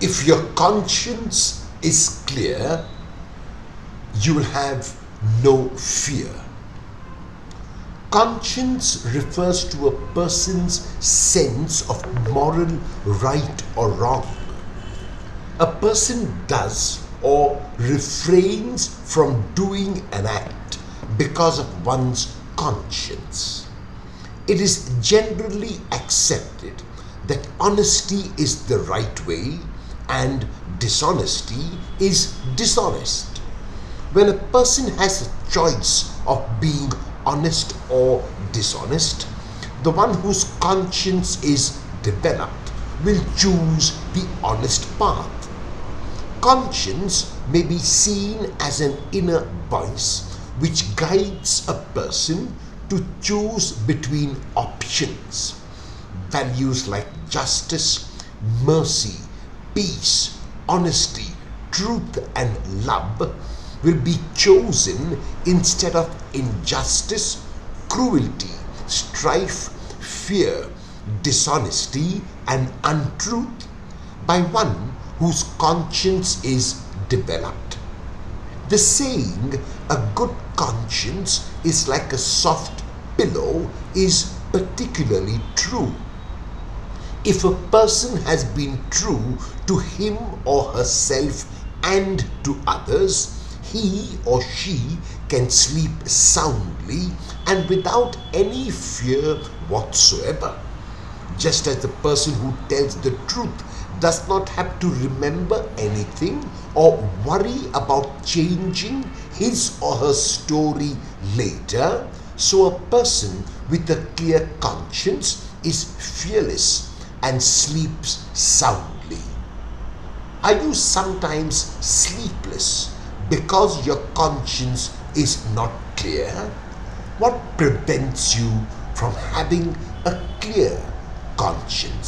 If your conscience is clear, you will have no fear. Conscience refers to a person's sense of moral right or wrong. A person does or refrains from doing an act because of one's conscience. It is generally accepted that honesty is the right way and dishonesty is dishonest. When a person has a choice of being honest or dishonest, the one whose conscience is developed will choose the honest path. Conscience may be seen as an inner voice which guides a person to choose between options. Values like justice, mercy, peace, honesty, truth, and love will be chosen instead of injustice, cruelty, strife, fear, dishonesty, and untruth by one whose conscience is developed. The saying, a good conscience is like a soft pillow, is particularly true. If a person has been true to him or herself and to others, he or she can sleep soundly and without any fear whatsoever. Just as the person who tells the truth does not have to remember anything or worry about changing his or her story later, so a person with a clear conscience is fearless and sleeps soundly. Are you sometimes sleepless because your conscience is not clear? What prevents you from having a clear conscience?